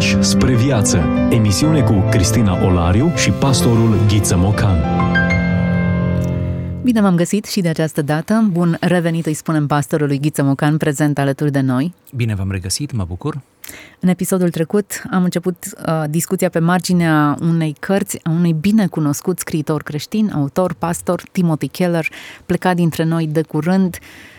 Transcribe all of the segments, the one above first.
Pași spre viață. Emisiune cu Cristina Olariu și pastorul Ghiță Mocan. Bine v-am găsit și de această dată. Bun revenit, îi spunem pastorului Ghiță Mocan, prezent alături de noi. Bine v-am regăsit, mă bucur. În episodul trecut am început uh, discuția pe marginea unei cărți a unui binecunoscut scriitor creștin, autor, pastor, Timothy Keller, plecat dintre noi de curând. Uh,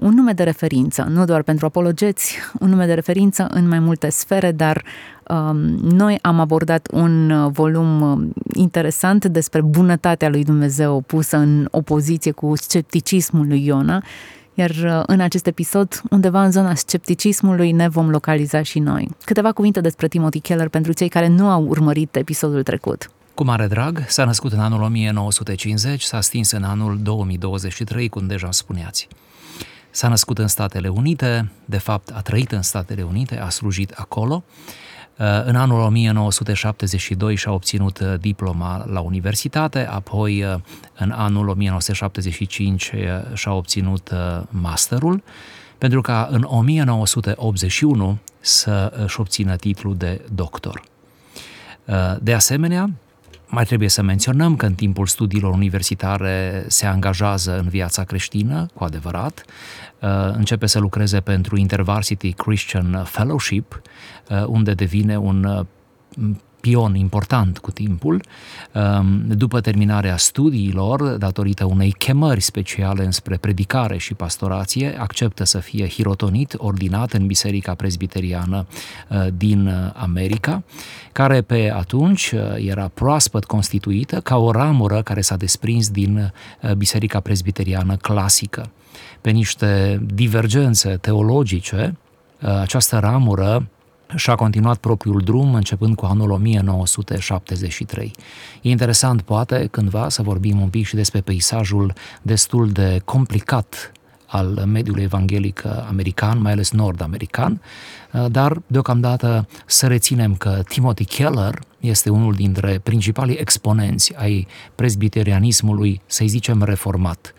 un nume de referință, nu doar pentru apologeți, un nume de referință în mai multe sfere, dar uh, noi am abordat un uh, volum uh, interesant despre bunătatea lui Dumnezeu pusă în opoziție cu scepticismul lui Iona iar uh, în acest episod, undeva în zona scepticismului, ne vom localiza și noi. Câteva cuvinte despre Timothy Keller pentru cei care nu au urmărit episodul trecut. Cu mare drag, s-a născut în anul 1950, s-a stins în anul 2023, cum deja spuneați. S-a născut în Statele Unite, de fapt a trăit în Statele Unite, a slujit acolo, Uh, în anul 1972 și-a obținut uh, diploma la universitate, apoi uh, în anul 1975 și-a obținut masterul, pentru ca în 1981 să își obțină titlul de doctor. De asemenea, mai trebuie să menționăm că în timpul studiilor universitare se angajează în viața creștină, cu adevărat, uh, începe să lucreze pentru InterVarsity Christian Fellowship, uh, unde devine un uh, pion important cu timpul. Um, după terminarea studiilor, datorită unei chemări speciale înspre predicare și pastorație, acceptă să fie hirotonit, ordinat în Biserica Presbiteriană uh, din America, care pe atunci uh, era proaspăt constituită ca o ramură care s-a desprins din uh, Biserica Presbiteriană clasică. Pe niște divergențe teologice, această ramură și-a continuat propriul drum începând cu anul 1973. E interesant, poate, cândva să vorbim un pic și despre peisajul destul de complicat al mediului evanghelic american, mai ales nord-american, dar deocamdată să reținem că Timothy Keller este unul dintre principalii exponenți ai presbiterianismului, să-i zicem, reformat,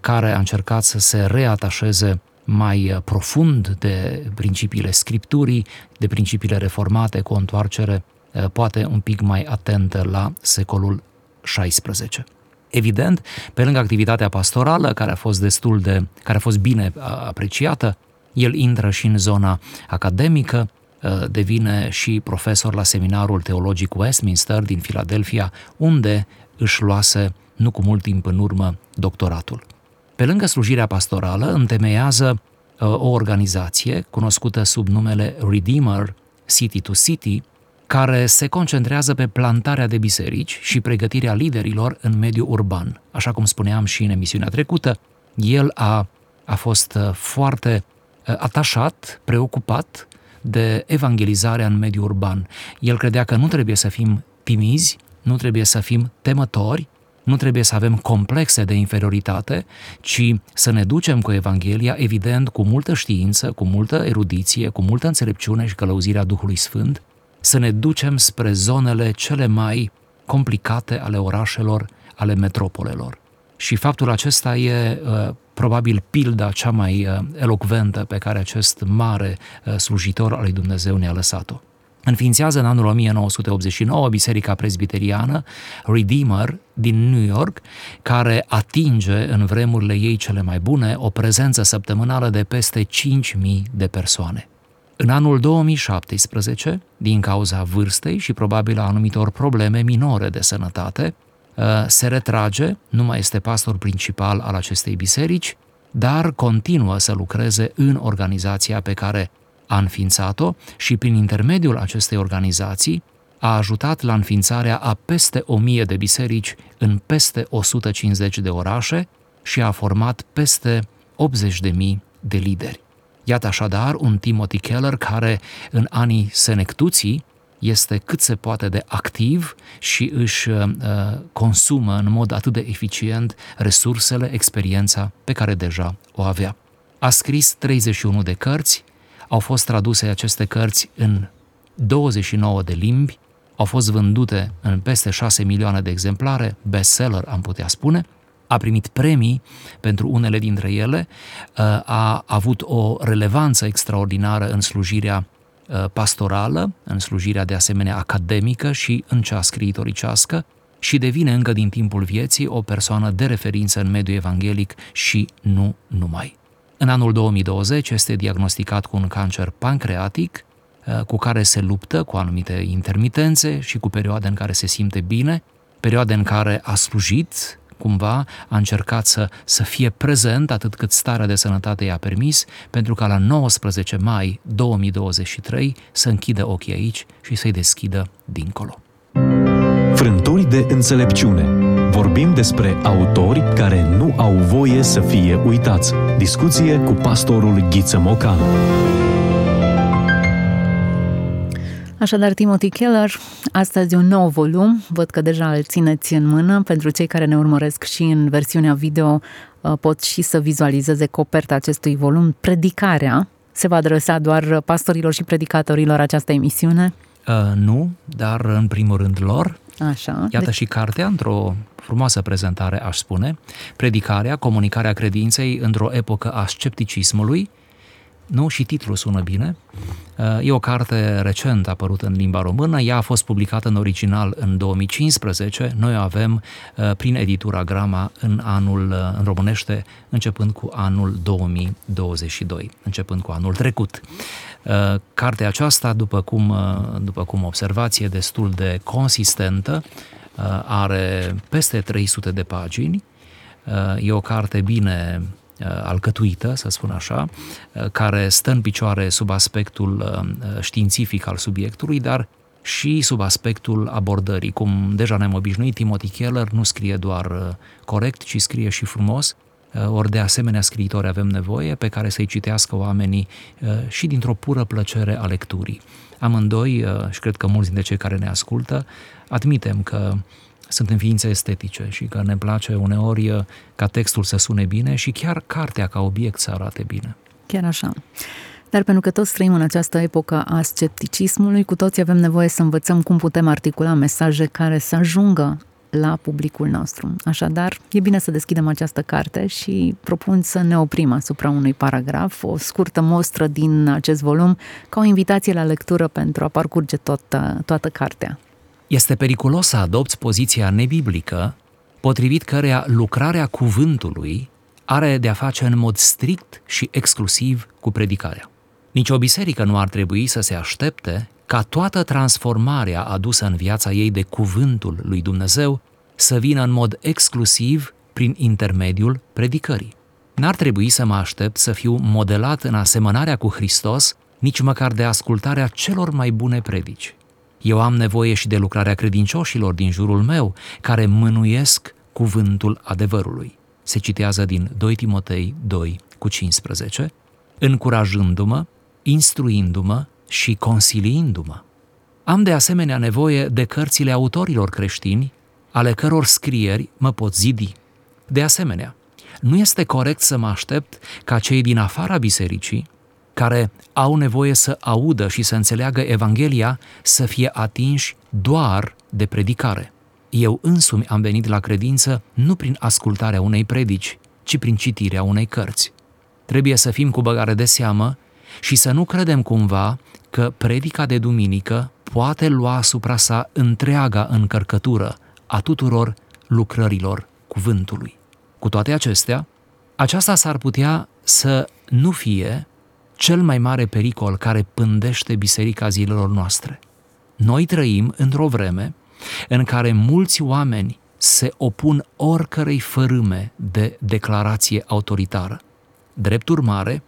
care a încercat să se reatașeze mai uh, profund de principiile scripturii, de principiile reformate, cu o întoarcere uh, poate un pic mai atentă la secolul XVI. Evident, pe lângă activitatea pastorală, care a fost destul de, care a fost bine uh, apreciată, el intră și în zona academică, devine și profesor la seminarul teologic Westminster din Philadelphia, unde își luase, nu cu mult timp în urmă, doctoratul. Pe lângă slujirea pastorală, întemeiază uh, o organizație cunoscută sub numele Redeemer City to City, care se concentrează pe plantarea de biserici și pregătirea liderilor în mediul urban. Așa cum spuneam și în emisiunea trecută, el a, a fost uh, foarte uh, atașat, preocupat de evangelizarea în mediul urban. El credea că nu trebuie să fim timizi, nu trebuie să fim temători, nu trebuie să avem complexe de inferioritate, ci să ne ducem cu Evanghelia, evident, cu multă știință, cu multă erudiție, cu multă înțelepciune și călăuzirea Duhului Sfânt, să ne ducem spre zonele cele mai complicate ale orașelor, ale metropolelor. Și faptul acesta e uh, probabil pilda cea mai uh, elocventă pe care acest mare uh, slujitor al lui Dumnezeu ne-a lăsat-o. Înființează în anul 1989 Biserica Presbiteriană Redeemer din New York, care atinge în vremurile ei cele mai bune o prezență săptămânală de peste 5.000 de persoane. În anul 2017, din cauza vârstei și probabil a anumitor probleme minore de sănătate, uh, se retrage, nu mai este pastor principal al acestei biserici, dar continuă să lucreze în organizația pe care a înființat-o și prin intermediul acestei organizații a ajutat la înființarea a peste 1000 de biserici în peste 150 de orașe și a format peste 80.000 de lideri. Iată așadar un Timothy Keller care în anii senectuții este cât se poate de activ și își uh, consumă în mod atât de eficient resursele, experiența pe care deja o avea. A scris 31 de cărți, au fost traduse aceste cărți în 29 de limbi, au fost vândute în peste 6 milioane de exemplare, bestseller am putea spune, a primit premii pentru unele dintre ele, uh, a avut o relevanță extraordinară în slujirea uh, pastorală, în slujirea de asemenea academică și în cea scriitoricească și devine încă din timpul vieții o persoană de referință în mediul evanghelic și nu numai. În anul 2020 este diagnosticat cu un cancer pancreatic, uh, cu care se luptă cu anumite intermitențe și cu perioade în care se simte bine, perioade în care a slujit cumva a încercat să, să fie prezent atât cât starea de sănătate i-a permis, pentru ca la 19 mai 2023 să închidă ochii aici și să-i deschidă dincolo. Frânturi de înțelepciune. Vorbim despre autori care nu au voie să fie uitați. Discuție cu pastorul Ghiță Mocan. Așadar, Timothy Keller, astăzi un nou volum, văd că deja îl țineți în mână, pentru cei care ne urmăresc și în versiunea video uh, pot și să vizualizeze coperta acestui volum. Predicarea se va adresa doar pastorilor și predicatorilor această emisiune? Uh, nu, dar în primul rând lor. Așa. Iată deci... și cartea într-o frumoasă prezentare, aș spune, predicarea, comunicarea credinței într-o epocă a scepticismului, nu? Și titlul sună bine. E o carte recent apărută în limba română, ea a fost publicată în original în 2015, noi o avem uh, prin editura Grama în anul, uh, în românește, începând cu anul 2022, începând cu anul trecut. Uh, cartea aceasta, după cum, după cum observație destul de consistentă, are peste 300 de pagini, e o carte bine Uh, alcătuită, să spun așa, uh, care stă în picioare sub aspectul uh, științific al subiectului, dar și sub aspectul abordării. Cum deja ne-am obișnuit, Timothy Keller nu scrie doar corect, ci scrie și frumos, ori de asemenea scriitori avem nevoie pe care să-i citească oamenii și dintr-o pură plăcere a lecturii. Amândoi, și cred că mulți dintre cei care ne ascultă, admitem că suntem ființe estetice și că ne place uneori uh, ca textul să sune bine și chiar cartea ca obiect să arate bine. Chiar așa. Dar pentru că toți trăim în această epocă a scepticismului, cu toți avem nevoie să învățăm cum putem articula mesaje care să ajungă la publicul nostru. Așadar, e bine să deschidem această carte și propun să ne oprim asupra unui paragraf, o scurtă mostră din acest volum, ca o invitație la lectură pentru a parcurge toată, toată cartea. Este periculos să adopți poziția nebiblică, potrivit căreia lucrarea cuvântului are de-a face în mod strict și exclusiv cu predicarea. Nici o biserică nu ar trebui să se aștepte ca toată transformarea adusă în viața ei de cuvântul lui Dumnezeu să vină în mod exclusiv prin intermediul predicării. N-ar trebui să mă aștept să fiu modelat în asemănarea cu Hristos, nici măcar de ascultarea celor mai bune predici. Eu am nevoie și de lucrarea credincioșilor din jurul meu, care mânuiesc cuvântul adevărului. Se citează din 2 Timotei 2 cu 15, încurajându-mă, instruindu-mă și consiliindu-mă. Am de asemenea nevoie de cărțile autorilor creștini, ale căror scrieri mă pot zidi. De asemenea, nu este corect să mă aștept ca cei din afara bisericii care au nevoie să audă și să înțeleagă Evanghelia să fie atinși doar de predicare. Eu însumi am venit la credință nu prin ascultarea unei predici, ci prin citirea unei cărți. Trebuie să fim cu băgare de seamă și să nu credem cumva că predica de duminică poate lua asupra sa întreaga încărcătură a tuturor lucrărilor cuvântului. Cu toate acestea, aceasta s-ar putea să nu fie cel mai mare pericol care pândește biserica zilelor noastre. Noi trăim într-o vreme în care mulți oameni se opun oricărei fărâme de declarație autoritară. Drept urmare,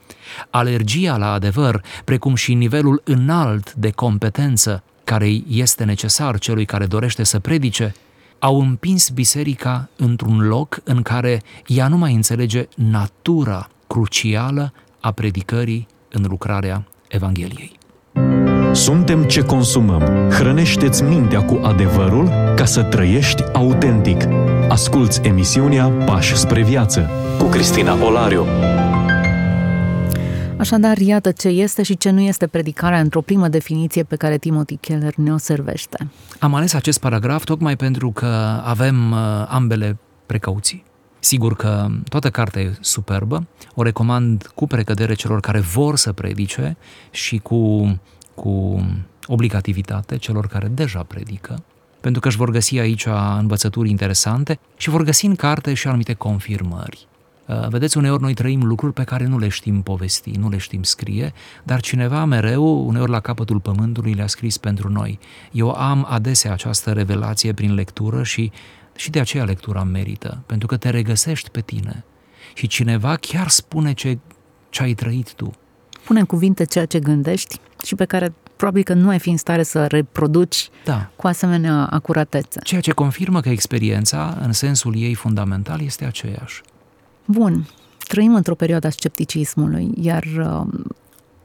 alergia la adevăr, precum și nivelul înalt de competență care este necesar celui care dorește să predice, au împins biserica într-un loc în care ea nu mai înțelege natura crucială a predicării în lucrarea Evangheliei. Suntem ce consumăm. Hrănește-ți mintea cu adevărul ca să trăiești autentic. Asculți emisiunea Pași spre viață cu Cristina Olariu. Așadar, iată ce este și ce nu este predicarea într-o primă definiție pe care Timothy Keller ne-o servește. Am ales acest paragraf tocmai pentru că avem uh, ambele precauții. Sigur că toată cartea e superbă, o recomand cu precădere celor care vor să predice și cu cu obligativitate celor care deja predică, pentru că își vor găsi aici învățături interesante și vor găsi în carte și anumite confirmări. Uh, vedeți, uneori noi trăim lucruri pe care nu le știm povesti, nu le știm scrie, dar cineva mereu, uneori la capătul pământului, le-a scris pentru noi. Eu am adesea această revelație prin lectură și, și de aceea lectura merită, pentru că te regăsești pe tine. Și cineva chiar spune ce, ce ai trăit tu. Pune în cuvinte ceea ce gândești și pe care probabil că nu ai fi în stare să reproduci da. cu asemenea acuratețe. Ceea ce confirmă că experiența, în sensul ei fundamental, este aceeași. Bun, trăim într-o perioadă a scepticismului, iar uh,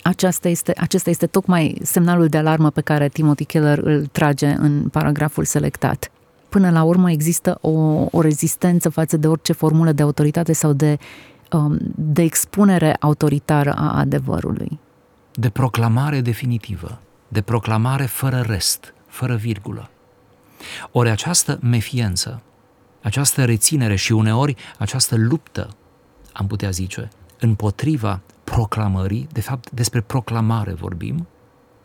aceasta este, acesta este tocmai semnalul de alarmă pe care Timothy Keller îl trage în paragraful selectat. Până la urmă există o, o rezistență față de orice formulă de autoritate sau de, um, de expunere autoritară a adevărului. De proclamare definitivă, de proclamare fără rest, fără virgulă. Ori această mefiență, această reținere și uneori această luptă, am putea zice, împotriva proclamării, de fapt despre proclamare vorbim,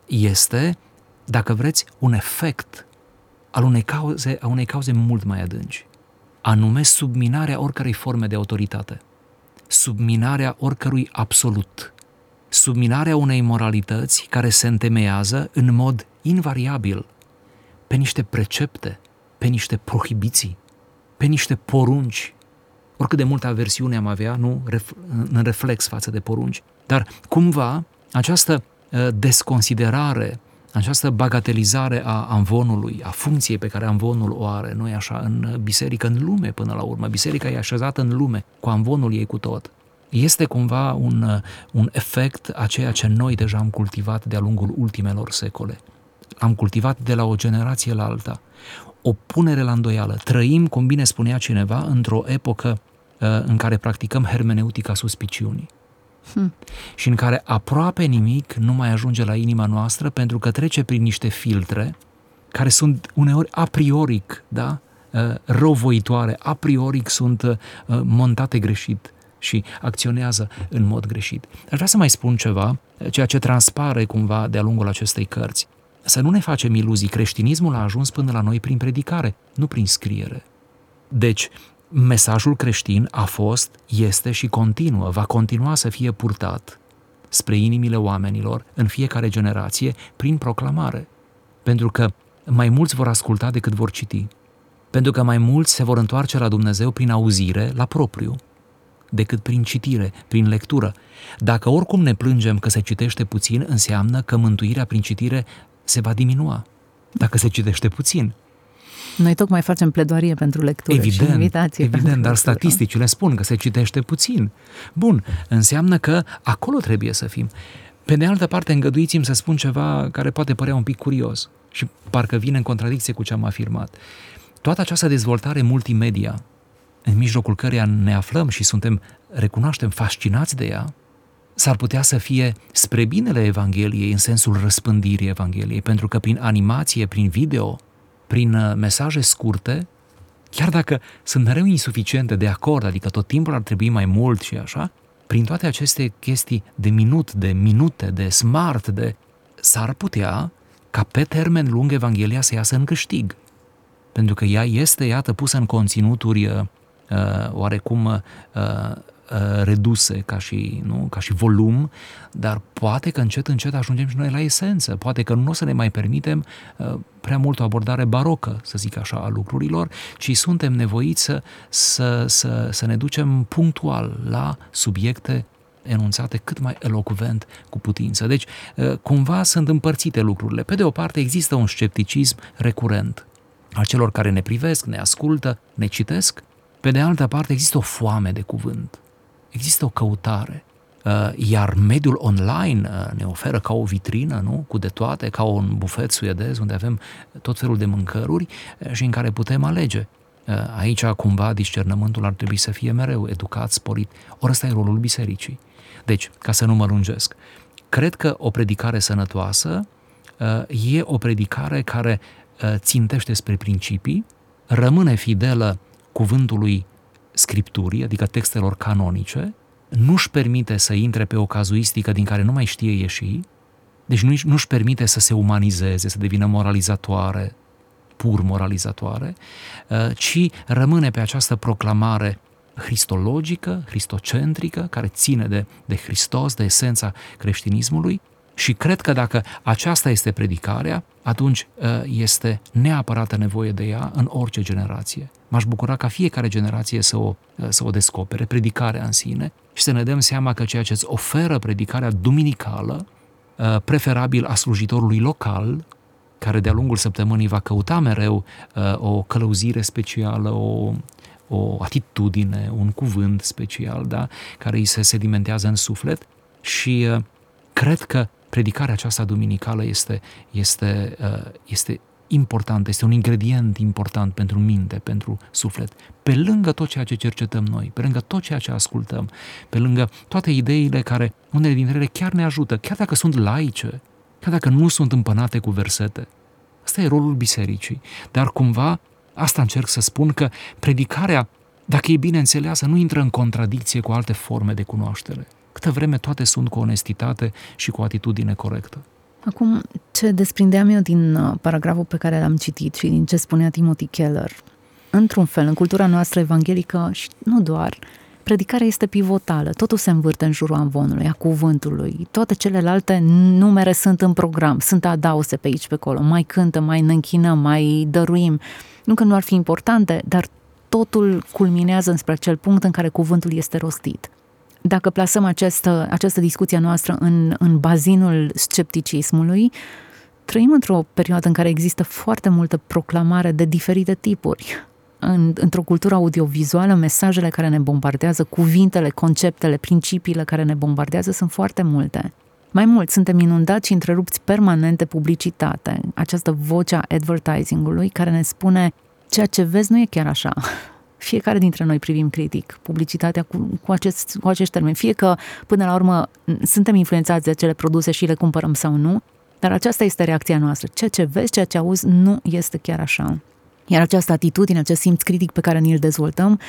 este, dacă vreți, un efect al unei cauze, a unei cauze mult mai adânci, anume subminarea oricărei forme de autoritate, subminarea oricărui absolut, subminarea unei moralități care se întemeiază în mod invariabil pe niște precepte, pe niște prohibiții, pe niște porunci. Oricât de multă aversiune am avea, nu, în reflex față de porunci. Dar cumva această uh, desconsiderare, această bagatelizare a amvonului, a funcției pe care amvonul o are, nu așa, în biserică, în lume până la urmă. Biserica e așezată în lume, cu amvonul ei cu tot. Este cumva un, uh, un efect a ceea ce noi deja am cultivat de-a lungul ultimelor secole. Am cultivat de la o generație la alta o punere la îndoială. Trăim, cum bine spunea cineva, într-o epocă uh, în care practicăm hermeneutica suspiciunii. Hmm. Și în care aproape nimic nu mai ajunge la inima noastră pentru că trece prin niște filtre care sunt uneori a prioric, da? Uh, răuvoitoare, a prioric sunt uh, montate greșit și acționează în mod greșit. Aș vrea să mai spun ceva, ceea ce transpare cumva de-a lungul acestei cărți. Să nu ne facem iluzii, creștinismul a ajuns până la noi prin predicare, nu prin scriere. Deci, mesajul creștin a fost, este și continuă, va continua să fie purtat spre inimile oamenilor în fiecare generație prin proclamare. Pentru că mai mulți vor asculta decât vor citi. Pentru că mai mulți se vor întoarce la Dumnezeu prin auzire, la propriu, decât prin citire, prin lectură. Dacă oricum ne plângem că se citește puțin, înseamnă că mântuirea prin citire se va diminua dacă se citește puțin. Noi tocmai facem pledoarie pentru lectură evident, și invitație. Evident, dar statisticile spun că se citește puțin. Bun, înseamnă că acolo trebuie să fim. Pe de altă parte, îngăduiți-mi să spun ceva care poate părea un pic curios și parcă vine în contradicție cu ce am afirmat. Toată această dezvoltare multimedia, în mijlocul căreia ne aflăm și suntem, recunoaștem, fascinați de ea, s-ar putea să fie spre binele Evangheliei, în sensul răspândirii Evangheliei, pentru că prin animație, prin video, prin uh, mesaje scurte, chiar dacă sunt mereu insuficiente de acord, adică tot timpul ar trebui mai mult și așa, prin toate aceste chestii de minut, de minute, de smart, de s-ar putea ca pe termen lung Evanghelia să iasă în câștig. Pentru că ea este, iată, pusă în conținuturi uh, uh oarecum uh, Uh, reduse ca și, nu, ca și volum, dar poate că încet, încet ajungem și noi la esență. Poate că nu o să ne mai permitem uh, prea mult o abordare barocă, să zic așa, a lucrurilor, ci suntem nevoiți să, să, să, să ne ducem punctual la subiecte enunțate cât mai elocvent cu putință. Deci, uh, cumva sunt împărțite lucrurile. Pe de o parte, există un scepticism recurent al celor care ne privesc, ne ascultă, ne citesc. Pe de altă parte, există o foame de cuvânt există o căutare. Uh, iar mediul online uh, ne oferă ca o vitrină, nu? Cu de toate, ca un bufet suedez unde avem tot felul de mâncăruri uh, și în care putem alege. Aici, cumva, discernământul ar trebui să fie mereu educat, sporit. Ori ăsta e rolul bisericii. Deci, ca să nu mă lungesc, cred că o predicare sănătoasă e o predicare care țintește spre principii, rămâne fidelă cuvântului scripturii, adică textelor canonice, nu-și permite să intre pe o cazuistică din care nu mai știe ieși, Deci nu, nu-și permite să se umanizeze, să devină moralizatoare, pur moralizatoare, uh, ci rămâne pe această proclamare cristologică, cristocentrică, care ține de, de Hristos, de esența creștinismului și cred că dacă aceasta este predicarea, atunci uh, este neapărată nevoie de ea în orice generație. M-aș bucura ca fiecare generație să o, uh, să o descopere, predicarea în sine, și să ne dăm seama că ceea ce îți oferă predicarea duminicală, uh, preferabil a slujitorului local, care de-a lungul săptămânii va căuta mereu o călăuzire specială, o, o atitudine, un cuvânt special, da, care îi se sedimentează în suflet și cred că predicarea aceasta duminicală este, este, uh, este importantă, este un ingredient important pentru minte, pentru suflet. Pe lângă tot ceea ce cercetăm noi, pe lângă tot ceea ce ascultăm, pe lângă toate ideile care, unele dintre ele chiar ne ajută, chiar dacă sunt laice, chiar dacă nu sunt împănate cu versete. Asta e rolul bisericii. Dar cumva, asta încerc să spun că predicarea, dacă e bine înțeleasă, nu intră în contradicție cu alte forme de cunoaștere câtă vreme toate sunt cu onestitate și cu atitudine corectă. Acum, ce desprindeam eu din uh, paragraful pe care l-am citit și din ce spunea Timothy Keller, într-un fel, în cultura noastră evanghelică și nu doar, predicarea este pivotală, totul se învârte în jurul amvonului, a cuvântului, toate celelalte numere sunt în program, sunt adause pe aici, pe acolo, mai cântă, mai ne închinăm, mai dăruim. Nu că nu ar fi importante, dar totul culminează înspre acel punct în care cuvântul este rostit dacă plasăm această, această discuție noastră în, în bazinul scepticismului, trăim într-o perioadă în care există foarte multă proclamare de diferite tipuri. În, într-o cultură audiovizuală, mesajele care ne bombardează, cuvintele, conceptele, principiile care ne bombardează sunt foarte multe. Mai mult, suntem inundați și întrerupți permanent de publicitate, această voce a advertisingului care ne spune ceea ce vezi nu e chiar așa fiecare dintre noi privim critic publicitatea cu, cu, acest, cu acești termeni. Fie că, până la urmă, suntem influențați de acele produse și le cumpărăm sau nu, dar aceasta este reacția noastră. Ceea ce vezi, ceea ce auzi, nu este chiar așa. Iar această atitudine, acest simț critic pe care ni-l dezvoltăm,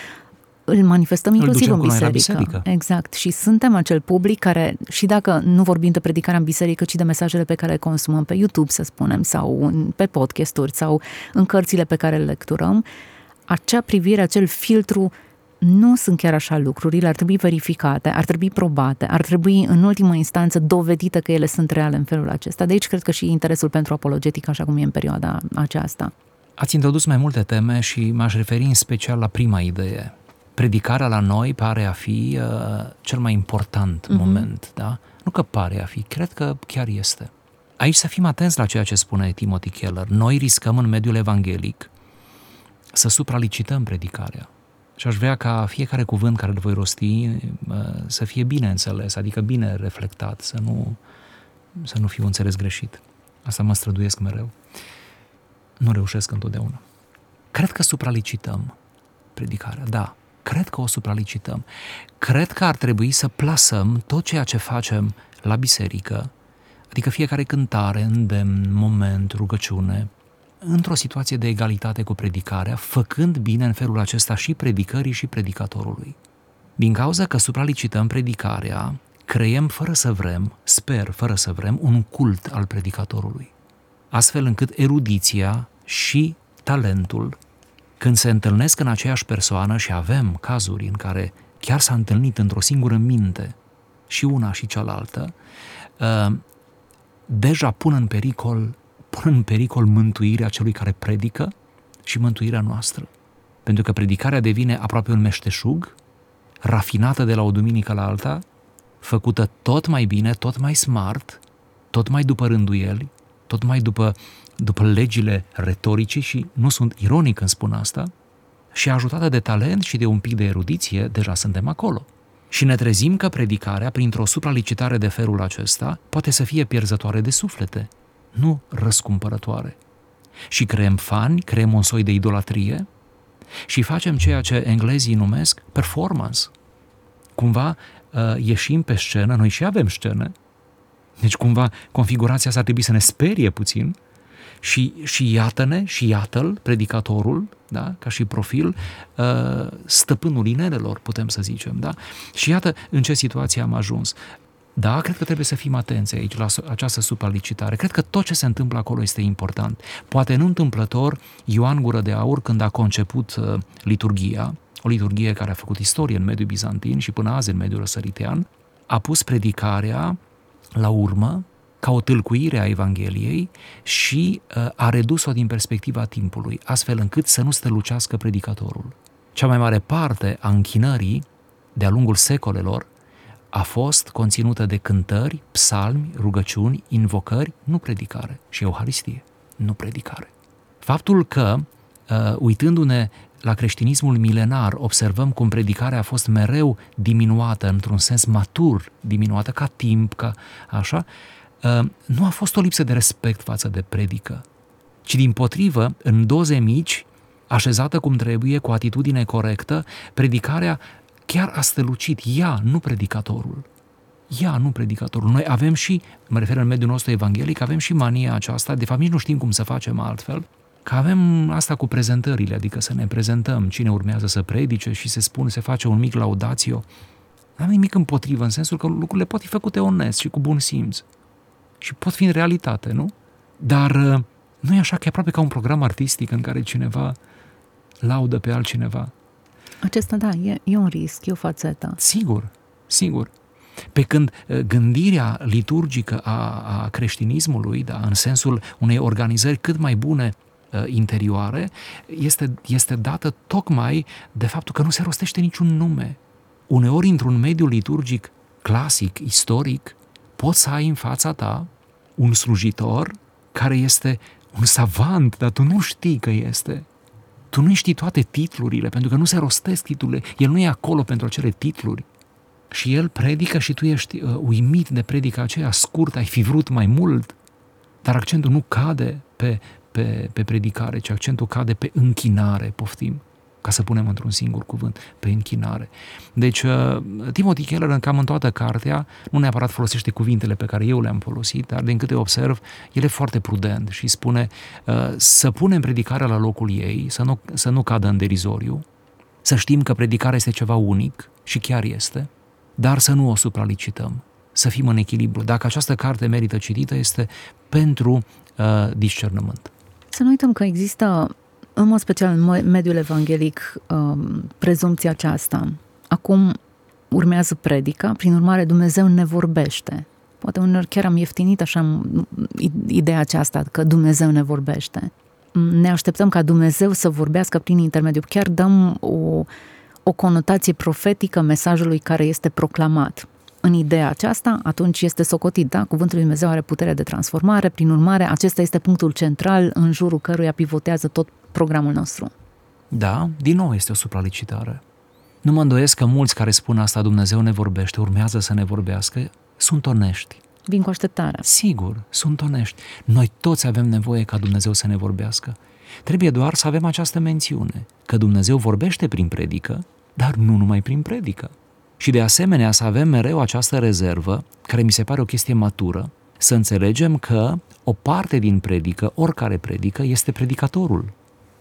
îl manifestăm îl inclusiv în biserică. biserică. Exact. Și suntem acel public care, și dacă nu vorbim de predicarea în biserică, ci de mesajele pe care le consumăm pe YouTube, să spunem, sau pe podcasturi, sau în cărțile pe care le lecturăm, acea privire, acel filtru nu sunt chiar așa lucrurile, ar trebui verificate, ar trebui probate, ar trebui în ultimă instanță dovedite că ele sunt reale în felul acesta. De aici cred că și interesul pentru apologetică, așa cum e în perioada aceasta. Ați introdus mai multe teme și m-aș referi în special la prima idee. Predicarea la noi pare a fi uh, cel mai important uh-huh. moment, da? Nu că pare a fi, cred că chiar este. Aici să fim atenți la ceea ce spune Timothy Keller. Noi riscăm în mediul evanghelic să supralicităm predicarea. Și aș vrea ca fiecare cuvânt care îl voi rosti să fie bine înțeles, adică bine reflectat, să nu, să nu fiu înțeles greșit. Asta mă străduiesc mereu. Nu reușesc întotdeauna. Cred că supralicităm predicarea, da. Cred că o supralicităm. Cred că ar trebui să plasăm tot ceea ce facem la biserică, adică fiecare cântare, îndemn, moment, rugăciune, într-o situație de egalitate cu predicarea, făcând bine în felul acesta și predicării și predicatorului. Din cauza că supralicităm predicarea, creiem fără să vrem, sper fără să vrem, un cult al predicatorului. Astfel încât erudiția și talentul, când se întâlnesc în aceeași persoană și avem cazuri în care chiar s-a întâlnit într-o singură minte și una și cealaltă, ă, deja pun în pericol pun în pericol mântuirea celui care predică și mântuirea noastră. Pentru că predicarea devine aproape un meșteșug, rafinată de la o duminică la alta, făcută tot mai bine, tot mai smart, tot mai după rânduieli, tot mai după, după legile retoricii și nu sunt ironic când spun asta, și ajutată de talent și de un pic de erudiție, deja suntem acolo. Și ne trezim că predicarea, printr-o supralicitare de felul acesta, poate să fie pierzătoare de suflete, nu răscumpărătoare. Și creăm fani, creăm un soi de idolatrie și facem ceea ce englezii numesc performance. Cumva uh, ieșim pe scenă, noi și avem scene, deci cumva configurația asta ar trebui să ne sperie puțin și, și iată-ne și iată-l, predicatorul, da, ca și profil, uh, stăpânul inelelor, putem să zicem, da? Și iată în ce situație am ajuns. Da, cred că trebuie să fim atenți aici la această supralicitare. Cred că tot ce se întâmplă acolo este important. Poate nu întâmplător, Ioan Gură de Aur, când a conceput uh, liturgia, o liturghie care a făcut istorie în mediul bizantin și până azi în mediul răsăritean, a pus predicarea la urmă ca o tâlcuire a Evangheliei și uh, a redus-o din perspectiva timpului, astfel încât să nu strălucească predicatorul. Cea mai mare parte a închinării de-a lungul secolelor a fost conținută de cântări, psalmi, rugăciuni, invocări, nu predicare și Euharistie, nu predicare. Faptul că, uh, uitându-ne la creștinismul milenar, observăm cum predicarea a fost mereu diminuată, într-un sens matur, diminuată ca timp, ca așa, uh, nu a fost o lipsă de respect față de predică, ci din potrivă, în doze mici, așezată cum trebuie, cu atitudine corectă, predicarea chiar a strălucit ea, nu predicatorul. Ea, nu predicatorul. Noi avem și, mă refer în mediul nostru evanghelic, avem și mania aceasta, de fapt nici nu știm cum să facem altfel, că avem asta cu prezentările, adică să ne prezentăm cine urmează să predice și se spune, se face un mic laudațio. Nu am nimic împotrivă, în sensul că lucrurile pot fi făcute onest și cu bun simț. Și pot fi în realitate, nu? Dar uh, nu e așa că e aproape ca un program artistic în care cineva laudă pe altcineva. Acesta, da, e, e un risc, e o fațetă. Sigur, sigur. Pe când uh, gândirea liturgică a, a creștinismului, da, în sensul unei organizări cât mai bune uh, interioare, este, este dată tocmai de faptul că nu se rostește niciun nume. Uneori, într-un mediu liturgic clasic, istoric, poți să ai în fața ta un slujitor care este un savant, dar tu nu știi că este. Tu nu știi toate titlurile, pentru că nu se rostesc titlurile. El nu e acolo pentru acele titluri. Și el predică și tu ești uh, uimit de predica aceea scurt, ai fi vrut mai mult, dar accentul nu cade pe, pe, pe predicare, ci accentul cade pe închinare, poftim ca să punem într-un singur cuvânt, pe închinare. Deci, uh, Timothy Keller, în cam în toată cartea, nu neapărat folosește cuvintele pe care eu le-am folosit, dar din câte observ, el e foarte prudent și spune uh, să punem predicarea la locul ei, să nu, să nu cadă în derizoriu, să știm că predicarea este ceva unic și chiar este, dar să nu o supralicităm, să fim în echilibru. Dacă această carte merită citită, este pentru uh, discernământ. Să nu uităm că există în mod special în mediul evanghelic, um, prezumția aceasta. Acum urmează predica, prin urmare Dumnezeu ne vorbește. Poate uneori chiar am ieftinit așa ideea aceasta că Dumnezeu ne vorbește. Ne așteptăm ca Dumnezeu să vorbească prin intermediul. Chiar dăm o, o conotație profetică mesajului care este proclamat. În ideea aceasta, atunci este socotit, da? Cuvântul lui Dumnezeu are putere de transformare, prin urmare, acesta este punctul central în jurul căruia pivotează tot programul nostru. Da, din nou este o supralicitare. Nu mă îndoiesc că mulți care spun asta, Dumnezeu ne vorbește, urmează să ne vorbească, sunt onești. Vin cu așteptare. Sigur, sunt onești. Noi toți avem nevoie ca Dumnezeu să ne vorbească. Trebuie doar să avem această mențiune, că Dumnezeu vorbește prin predică, dar nu numai prin predică. Și de asemenea să avem mereu această rezervă, care mi se pare o chestie matură, să înțelegem că o parte din predică, oricare predică, este predicatorul.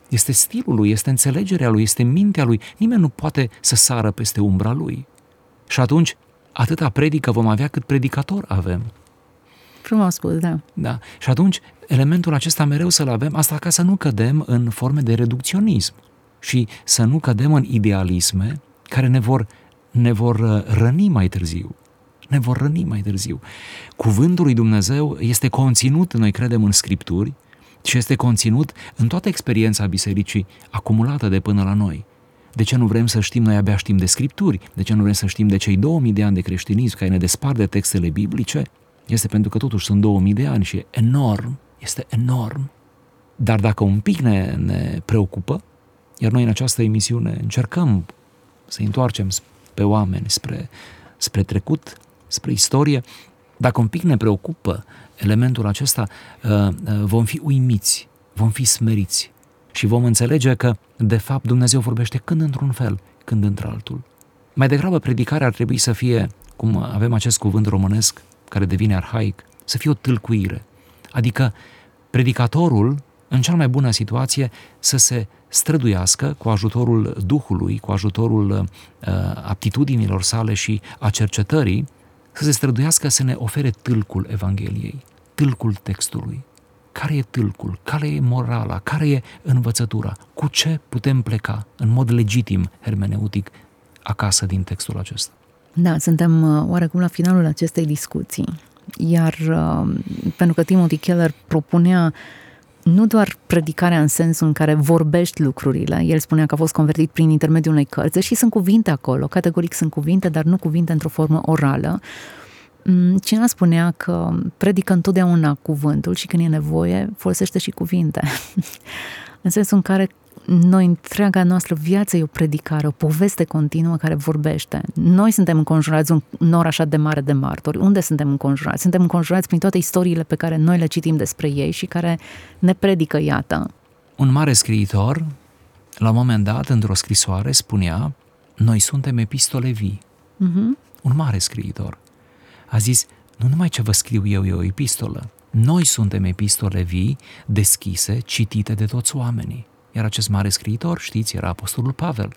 Este stilul lui, este înțelegerea lui, este mintea lui. Nimeni nu poate să sară peste umbra lui. Și atunci, atâta predică vom avea cât predicator avem. Frumos spus, da. Da. Și atunci, elementul acesta mereu să-l avem, asta ca să nu cădem în forme de reducționism și să nu cădem în idealisme care ne vor, ne vor uh, răni mai târziu. Ne vor răni mai târziu. Cuvântul lui Dumnezeu este conținut, noi credem, în Scripturi, și este conținut în toată experiența bisericii acumulată de până la noi. De ce nu vrem să știm, noi abia știm de scripturi, de ce nu vrem să știm de cei 2000 de ani de creștinism care ne despart de textele biblice? Este pentru că totuși sunt 2000 de ani și e enorm, este enorm. Dar dacă un pic ne, ne preocupă, iar noi în această emisiune încercăm să întoarcem pe oameni spre, spre trecut, spre istorie, dacă un pic ne preocupă elementul acesta, uh, uh, vom fi uimiți, vom fi smeriți și vom înțelege că, de fapt, Dumnezeu vorbește când într-un fel, când într-altul. Mai degrabă, predicarea ar trebui să fie, cum avem acest cuvânt românesc care devine arhaic, să fie o tâlcuire. Adică predicatorul, în cea mai bună situație, să se străduiască cu ajutorul Duhului, cu ajutorul uh, aptitudinilor sale și a cercetării, să se străduiască să ne ofere tâlcul Evangheliei, tâlcul textului. Care e tâlcul? Care e morala? Care e învățătura? Cu ce putem pleca în mod legitim, hermeneutic, acasă din textul acesta? Da, suntem uh, oarecum la finalul acestei discuții. Iar uh, pentru că Timothy Keller propunea nu doar predicarea în sensul în care vorbești lucrurile, el spunea că a fost convertit prin intermediul unei cărți și sunt cuvinte acolo, categoric sunt cuvinte, dar nu cuvinte într-o formă orală. Mm, cineva spunea că predică întotdeauna cuvântul și când e nevoie folosește și cuvinte. în sensul în care noi, întreaga noastră viață e o predicare, o poveste continuă care vorbește. Noi suntem înconjurați un nor așa de mare de martori. Unde suntem înconjurați? Suntem înconjurați prin toate istoriile pe care noi le citim despre ei și care ne predică, iată. Un mare scriitor, la un moment dat, într-o scrisoare, spunea noi suntem epistole vii. Uh-huh. Un mare scriitor. A zis, nu numai ce vă scriu eu e o epistolă, noi suntem epistole vii, deschise, citite de toți oamenii. Iar acest mare scriitor, știți, era Apostolul Pavel,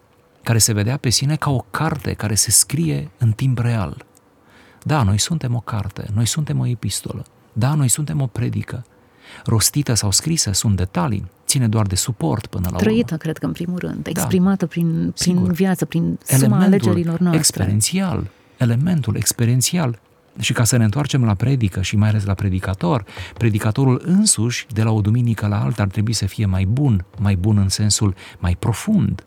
care se vedea pe sine ca o carte care se scrie în timp real. Da, noi suntem o carte, noi suntem o epistolă, da, noi suntem o predică. Rostită sau scrisă sunt detalii, ține doar de suport până la urmă. Trăită, cred că, în primul rând, da. exprimată prin, prin viață, prin suma elementul alegerilor noastre. experiențial, elementul experiențial și ca să ne întoarcem la predică și mai ales la predicator, predicatorul însuși, de la o duminică la alta, ar trebui să fie mai bun, mai bun în sensul mai profund,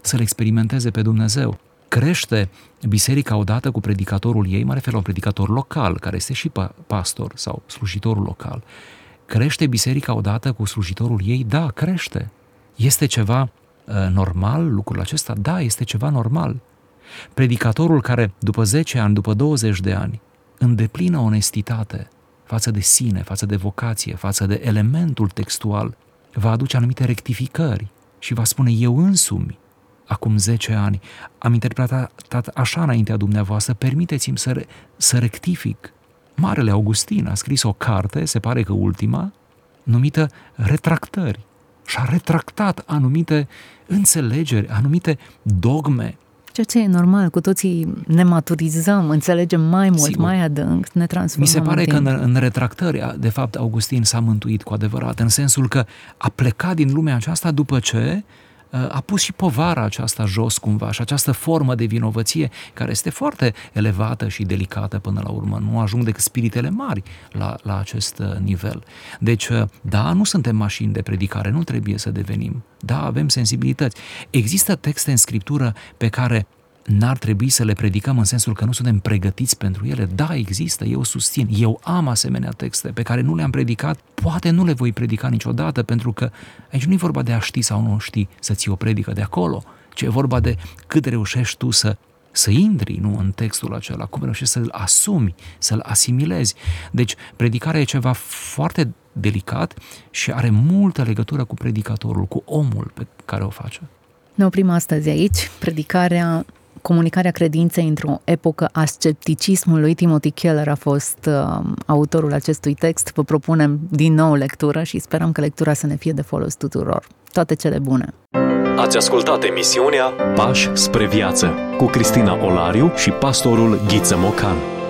să-L experimenteze pe Dumnezeu. Crește biserica odată cu predicatorul ei, mă refer la un predicator local, care este și pastor sau slujitorul local. Crește biserica odată cu slujitorul ei? Da, crește. Este ceva uh, normal lucrul acesta? Da, este ceva normal. Predicatorul care, după 10 ani, după 20 de ani, în deplină onestitate față de sine, față de vocație, față de elementul textual, va aduce anumite rectificări și va spune eu însumi, acum 10 ani, am interpretat așa înaintea dumneavoastră, permiteți-mi să, re- să rectific. Marele Augustin a scris o carte, se pare că ultima, numită Retractări și a retractat anumite înțelegeri, anumite dogme Ceea ce e normal, cu toții ne maturizăm, înțelegem mai mult, Sigur. mai adânc, ne transformăm Mi se pare în că în, în retractări, de fapt, Augustin s-a mântuit cu adevărat, în sensul că a plecat din lumea aceasta după ce a pus și povara aceasta jos cumva și această formă de vinovăție care este foarte elevată și delicată până la urmă. Nu ajung decât spiritele mari la, la acest uh, nivel. Deci, uh, da, nu suntem mașini de predicare, nu trebuie să devenim. Da, avem sensibilități. Există texte în scriptură pe care n-ar trebui să le predicăm în sensul că nu suntem pregătiți pentru ele. Da, există, eu susțin, eu am asemenea texte pe care nu le-am predicat, poate nu le voi predica niciodată, pentru că aici nu e vorba de a ști sau nu ști să ții o predică de acolo, ci e vorba de cât reușești tu să să intri nu, în textul acela, cum reușești să-l asumi, să-l asimilezi. Deci, predicarea e ceva foarte delicat și are multă legătură cu predicatorul, cu omul pe care o face. Ne oprim astăzi aici. Predicarea comunicarea credinței într-o epocă a scepticismului. Timothy Keller a fost uh, autorul acestui text. Vă propunem din nou lectură și sperăm că lectura să ne fie de folos tuturor. Toate cele bune! Ați ascultat emisiunea Pași spre viață cu Cristina Olariu și pastorul Ghiță Mocan.